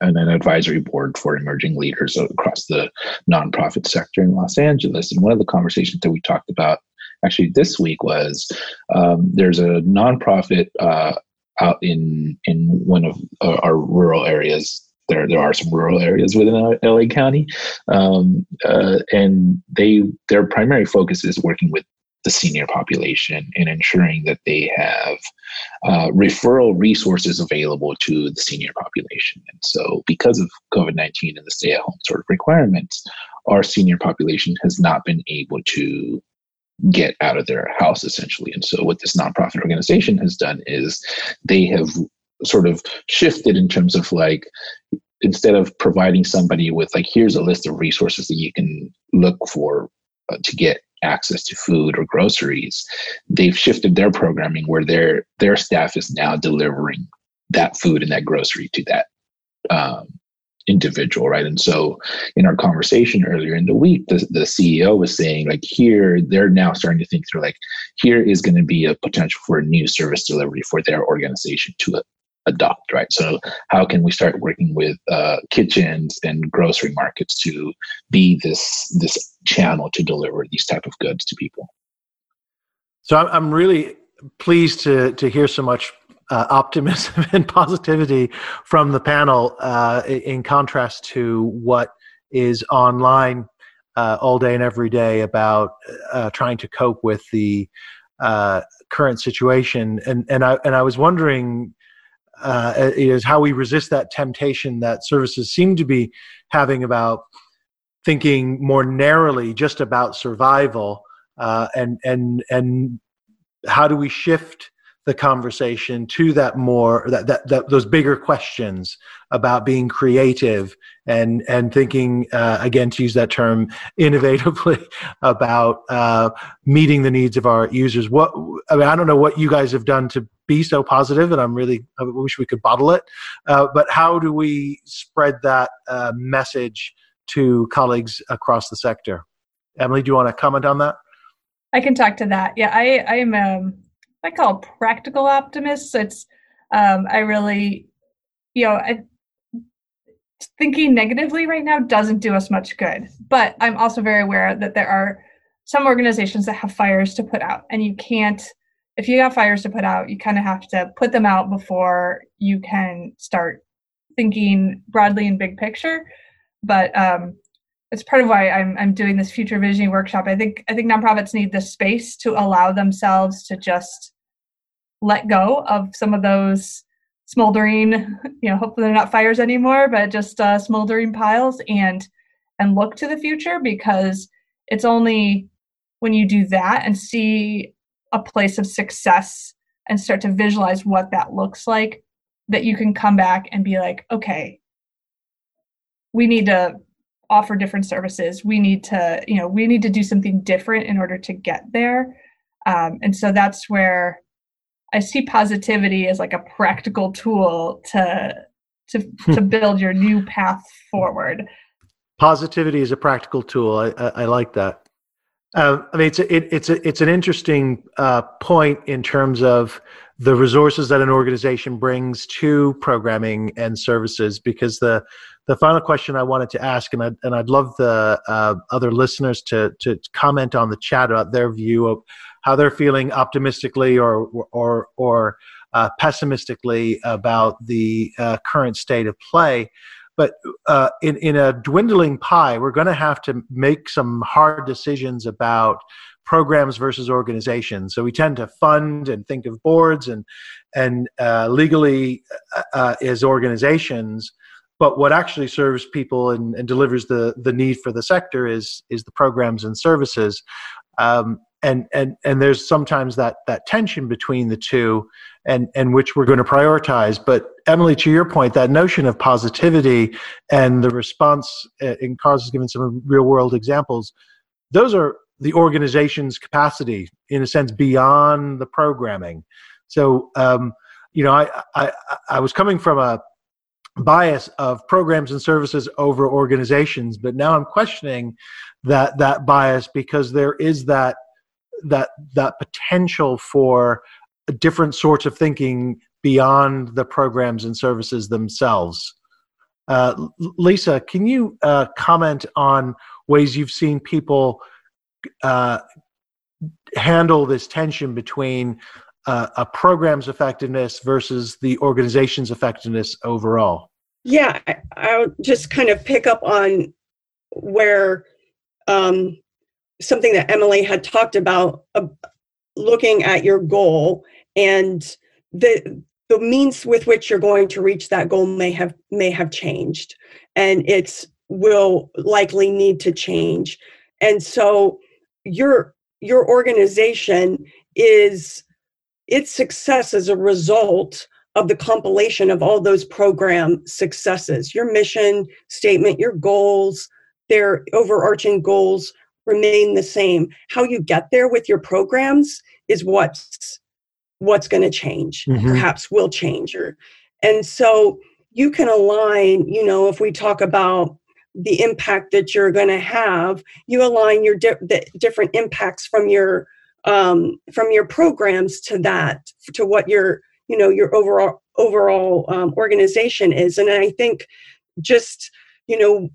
an advisory board for emerging leaders across the nonprofit sector in Los Angeles, and one of the conversations that we talked about actually this week was um, there's a nonprofit uh, out in in one of our rural areas there there are some rural areas within LA County, um, uh, and they their primary focus is working with the senior population and ensuring that they have uh, referral resources available to the senior population. And so, because of COVID 19 and the stay at home sort of requirements, our senior population has not been able to get out of their house essentially. And so, what this nonprofit organization has done is they have sort of shifted in terms of like instead of providing somebody with like here's a list of resources that you can look for uh, to get access to food or groceries they've shifted their programming where their their staff is now delivering that food and that grocery to that um, individual, right? And so in our conversation earlier in the week, the, the CEO was saying, like, here, they're now starting to think through, like, here is going to be a potential for a new service delivery for their organization to adopt, right? So how can we start working with uh, kitchens and grocery markets to be this this channel to deliver these type of goods to people? So I'm, really pleased to to hear so much uh, optimism [laughs] and positivity from the panel uh, in contrast to what is online uh, all day and every day about uh, trying to cope with the uh, current situation. And and I and I was wondering. Uh, is how we resist that temptation that services seem to be having about thinking more narrowly just about survival and and and how do we shift the conversation to that more that, that, that those bigger questions about being creative and and thinking uh, again to use that term [laughs] innovatively about uh, meeting the needs of our users? What i mean i don't know what you guys have done to be so positive and i'm really i wish we could bottle it uh, but how do we spread that uh, message to colleagues across the sector emily do you want to comment on that I can talk to that. Yeah, I I am um I call practical optimists. It's um I really you know I thinking negatively right now doesn't do us much good. But I'm also very aware that there are some organizations that have fires to put out and you can't if you have fires to put out, you kind of have to put them out before you can start thinking broadly in big picture. But um, it's part of why I'm I'm doing this future visioning workshop. I think I think nonprofits need the space to allow themselves to just let go of some of those smoldering, you know, hopefully they're not fires anymore, but just uh, smoldering piles and and look to the future because it's only when you do that and see a place of success and start to visualize what that looks like that you can come back and be like, okay, we need to offer different services. We need to you know we need to do something different in order to get there. Um, and so that's where i see positivity as like a practical tool to to to build your new path forward. Positivity is a practical tool. I i, I like that uh, I mean, it's a, it, it's a, it's an interesting uh, point in terms of the resources that an organization brings to programming and services because the the final question I wanted to ask, and I'd, and I'd love the uh, other listeners to, to comment on the chat about their view of how they're feeling optimistically or, or, or uh, pessimistically about the uh, current state of play. But uh, in, in a dwindling pie, we're going to have to make some hard decisions about programs versus organizations. So we tend to fund and think of boards and and uh, legally uh, uh as organizations. But what actually serves people and, and, delivers the the need for the sector is is the programs and services. Um, and and and there's sometimes that that tension between the two and and which we're going to prioritize. But emily to your point that notion of positivity and the response uh, in causes given some real world examples those are the organization's capacity in a sense beyond the programming. So um, you know I, I i was coming from a bias of programs and services over organizations but now i'm questioning that that bias because there is that that that potential for different sorts of thinking beyond the programs and services themselves uh, lisa can you uh, comment on ways you've seen people uh, handle this tension between uh, a program's effectiveness versus the organization's effectiveness overall? Yeah, I'll just kind of pick up on where um, something that Emily had talked about, uh, looking at your goal and the the means with which you're going to reach that goal may have may have changed, and it's will likely need to change, and so your your organization is its success as a result of the compilation of all those program successes. Your mission statement your goals their overarching goals remain the same how you get there with your programs is what's what's going to change mm-hmm. perhaps will change or and so you can align, you know, if we talk about the impact that you're going to have, you align your di- the different impacts from your um, from your programs to that to what your you know your overall overall um, organization is and i think just you know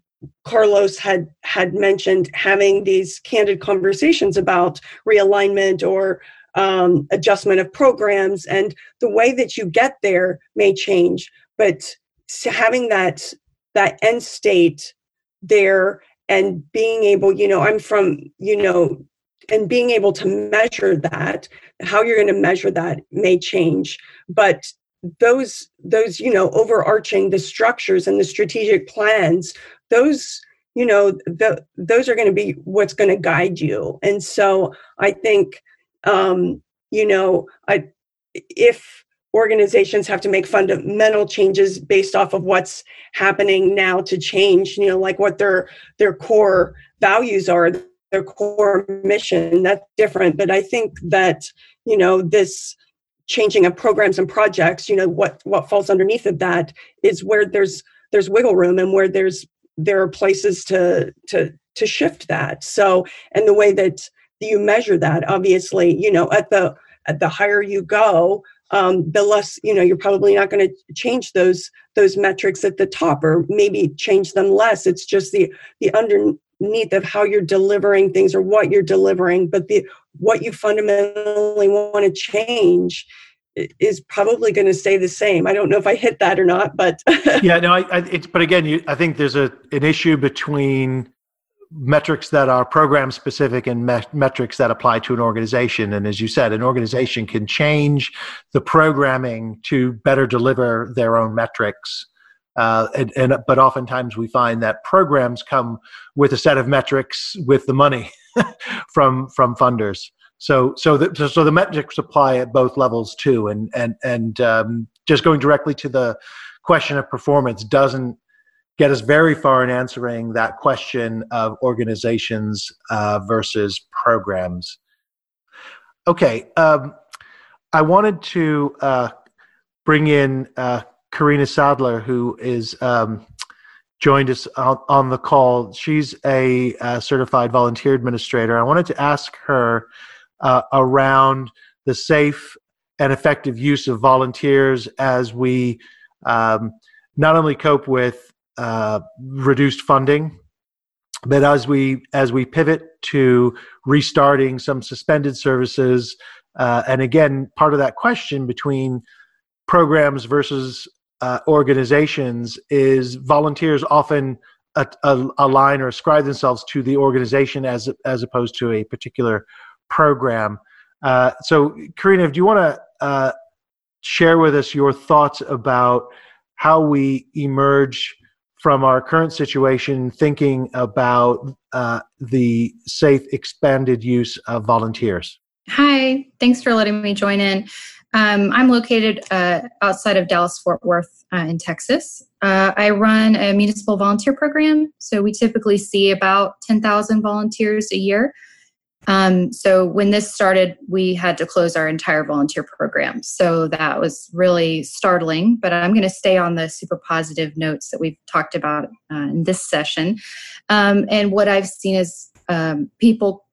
carlos had had mentioned having these candid conversations about realignment or um, adjustment of programs and the way that you get there may change but having that that end state there and being able you know i'm from you know and being able to measure that how you're going to measure that may change but those those you know overarching the structures and the strategic plans those you know the, those are going to be what's going to guide you. And so i think um you know i if organizations have to make fundamental changes based off of what's happening now to change you know like what their their core values are their core mission that's different. But i think that you know this changing of programs and projects you know what what falls underneath of that is where there's there's wiggle room and where there's there are places to to to shift that. So and the way that you measure that obviously you know at the at the higher you go um, the less you know you're probably not going to change those those metrics at the top or maybe change them less. It's just the the underneath of how you're delivering things or what you're delivering but the what you fundamentally want to change is probably going to stay the same. I don't know if I hit that or not, but [laughs] yeah, no, I, I it's but again, you, I think there's a an issue between metrics that are program specific and me- metrics that apply to an organization. And as you said, an organization can change the programming to better deliver their own metrics. Uh, and, and, but oftentimes we find that programs come with a set of metrics with the money [laughs] [laughs] from from funders. So so the, so the metrics apply at both levels too. And and and um, just going directly to the question of performance doesn't get us very far in answering that question of organizations uh, versus programs. Okay, um, I wanted to uh, bring in uh, Karina Sadler, who is um, joined us on, on, the call. She's a, a, uh, certified volunteer administrator. I wanted to ask her uh, around the safe and effective use of volunteers as we um, not only cope with uh, reduced funding. But as we as we pivot to restarting some suspended services, uh, and again, part of that question between programs versus uh, organizations is volunteers often align or ascribe themselves to the organization as as opposed to a particular program. Uh, so, Karina, do you want to uh, share with us your thoughts about how we emerge from our current situation thinking about uh, the safe expanded use of volunteers. Hi, thanks for letting me join in. Um, I'm located uh, outside of Dallas Fort Worth uh, in Texas. Uh, I run a municipal volunteer program, so we typically see about 10,000 volunteers a year. Um, so when this started, we had to close our entire volunteer program. So that was really startling. But I'm going to stay on the super positive notes that we've talked about uh, in this session. Um, and what I've seen is um, people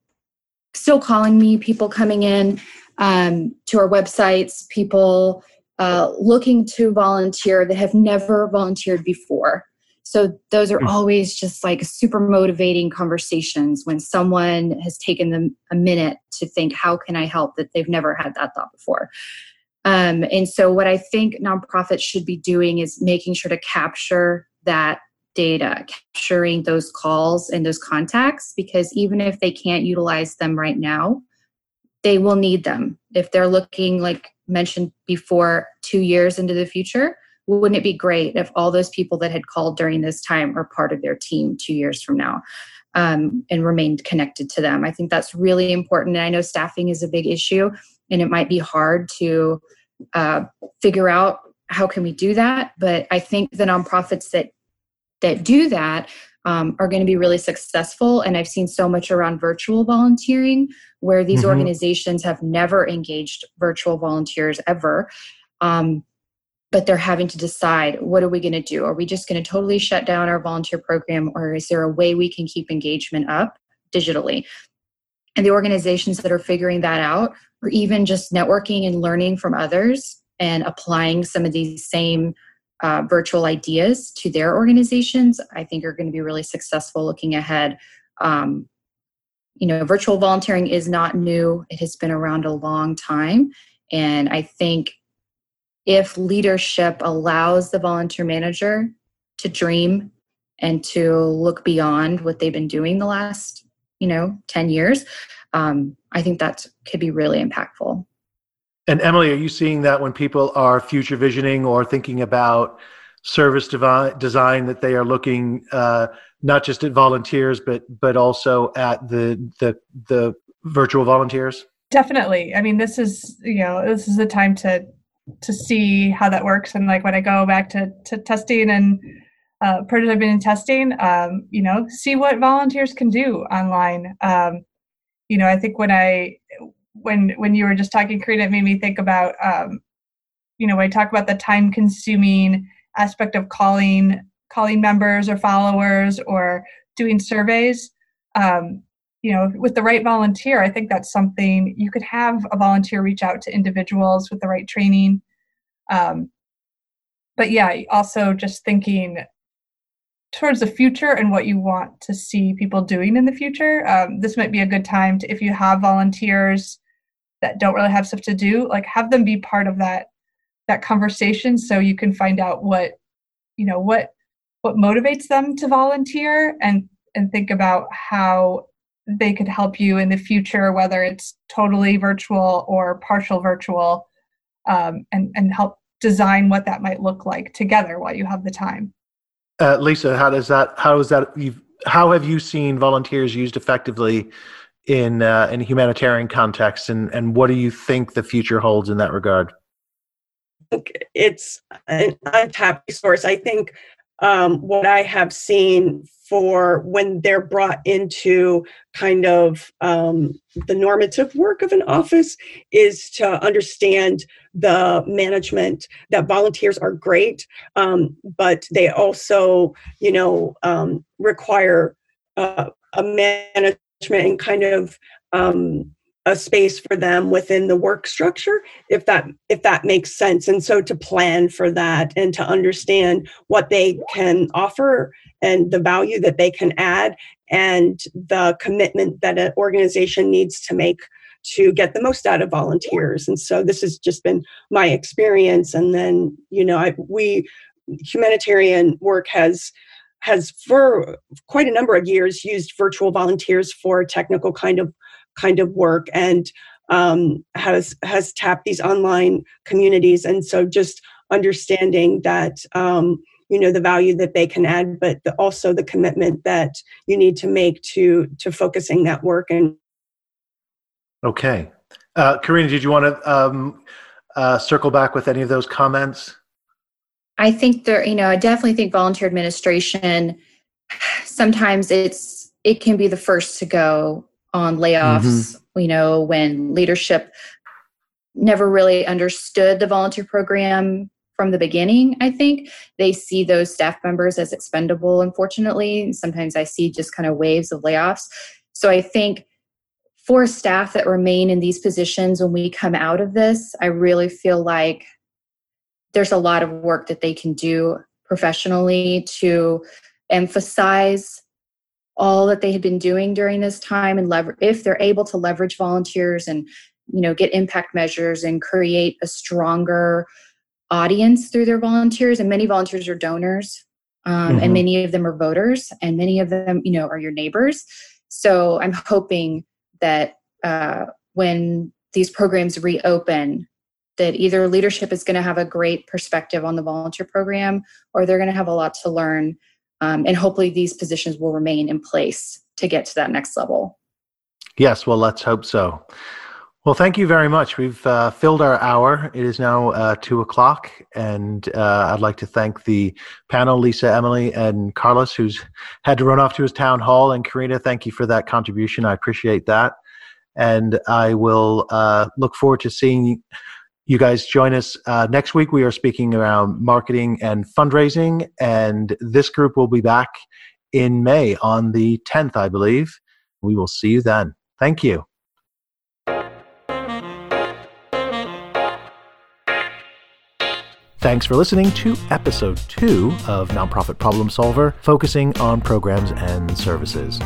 still calling me, people coming in um, to our websites, people uh, looking to volunteer that have never volunteered before. So those are hmm. always just like super motivating conversations when someone has taken them a minute to think, how can I help that they've never had that thought before. Um, and so what I think nonprofits should be doing is making sure to capture that data, capturing those calls and those contacts, because even if they can't utilize them right now, they will need them. If they're looking, like mentioned before, two years into the future, wouldn't it be great if all those people that had called during this time are part of their team two years from now um, and remained connected to them? I think that's really important. And I know staffing is a big issue, and it might be hard to uh, figure out how can we do that. But I think the nonprofits that that do that um, are going to be really successful. And I've seen so much around virtual volunteering where these mm-hmm. organizations have never engaged virtual volunteers ever. Um, but they're having to decide what are we going to do? Are we just going to totally shut down our volunteer program, or is there a way we can keep engagement up digitally? And the organizations that are figuring that out, or even just networking and learning from others and applying some of these same uh, virtual ideas to their organizations, I think are going to be really successful looking ahead. Um, you know, virtual volunteering is not new, it has been around a long time. And I think if leadership allows the volunteer manager to dream and to look beyond what they've been doing the last, you know, 10 years, um, I think that could be really impactful. And Emily, are you seeing that when people are future visioning or thinking about service devi- design that they are looking uh, not just at volunteers but but also at the the the virtual volunteers? Definitely. I mean, this is you know this is the time to to see how that works. And like when I go back to to testing and uh, prototyping and testing, um, you know, see what volunteers can do online. Um, you know, I think when I when when you were just talking, Karina, it made me think about um, you know I talk about the time consuming aspect of calling calling members or followers or doing surveys. Um, you know, with the right volunteer, I think that's something you could have a volunteer reach out to individuals with the right training. Um, but yeah, also just thinking towards the future and what you want to see people doing in the future. Um, this might be a good time to, if you have volunteers that don't really have stuff to do, like have them be part of that that conversation so you can find out what you know what what motivates them to volunteer and and think about how they could help you in the future, whether it's totally virtual or partial virtual, um, and and help design what that might look like together while you have the time. Uh, Lisa, how does that? How is that? You've, how have you seen volunteers used effectively in uh, in humanitarian context, and and what do you think the future holds in that regard? It's an untapped resource. I think um, what I have seen for when they're brought into kind of um, the normative work of an office is to understand the management that volunteers are great um, but they also you know um, require uh, a management and kind of um, a space for them within the work structure if that if that makes sense. And so to plan for that and to understand what they can offer and the value that they can add and the commitment that an organization needs to make to get the most out of volunteers. And so this has just been my experience. And then you know I, we humanitarian work has has for quite a number of years used virtual volunteers for technical kind of kind of work and um, has has tapped these online communities. And so just understanding that um, you know the value that they can add but the, also the commitment that you need to make to to focusing that work and okay. Uh, karina did you want to um, uh, circle back with any of those comments i think there you know i definitely think volunteer administration sometimes it's it can be the first to go on layoffs, mm-hmm. you know, when leadership never really understood the volunteer program from the beginning, I think. They see those staff members as expendable, unfortunately. Sometimes I see just kind of waves of layoffs. So I think for staff that remain in these positions when we come out of this, I really feel like there's a lot of work that they can do professionally to emphasize all that they had been doing during this time and lever- if they're able to leverage volunteers and you know get impact measures and create a stronger audience through their volunteers and many volunteers are donors um, mm-hmm. and many of them are voters and many of them you know are your neighbors so i'm hoping that uh, when these programs reopen that either leadership is going to have a great perspective on the volunteer program or they're going to have a lot to learn um, and hopefully these positions will remain in place to get to that next level. Yes, well, let's hope so. Well, thank you very much. We've uh, filled our hour. It is now uh, two o'clock, and uh, I'd like to thank the panel, Lisa, Emily, and Carlos, who's had to run off to his town hall. And Karina, thank you for that contribution. I appreciate that. And I will uh, look forward to seeing you guys join us uh, next week. We are speaking around marketing and fundraising, and this group will be back in May on the 10th, I believe. We will see you then. Thank you. Thanks for listening to episode two of Nonprofit Problem Solver, focusing on programs and services.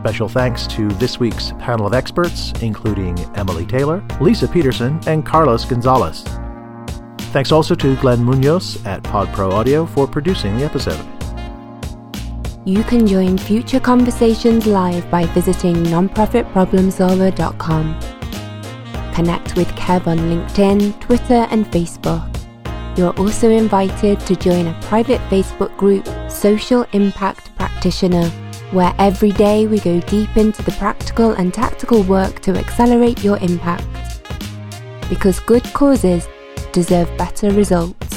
Special thanks to this week's panel of experts, including Emily Taylor, Lisa Peterson, and Carlos Gonzalez. Thanks also to Glenn Munoz at PodPro Audio for producing the episode. You can join future conversations live by visiting nonprofitproblemsolver.com. Connect with Kev on LinkedIn, Twitter, and Facebook. You're also invited to join a private Facebook group, Social Impact Practitioner where every day we go deep into the practical and tactical work to accelerate your impact. Because good causes deserve better results.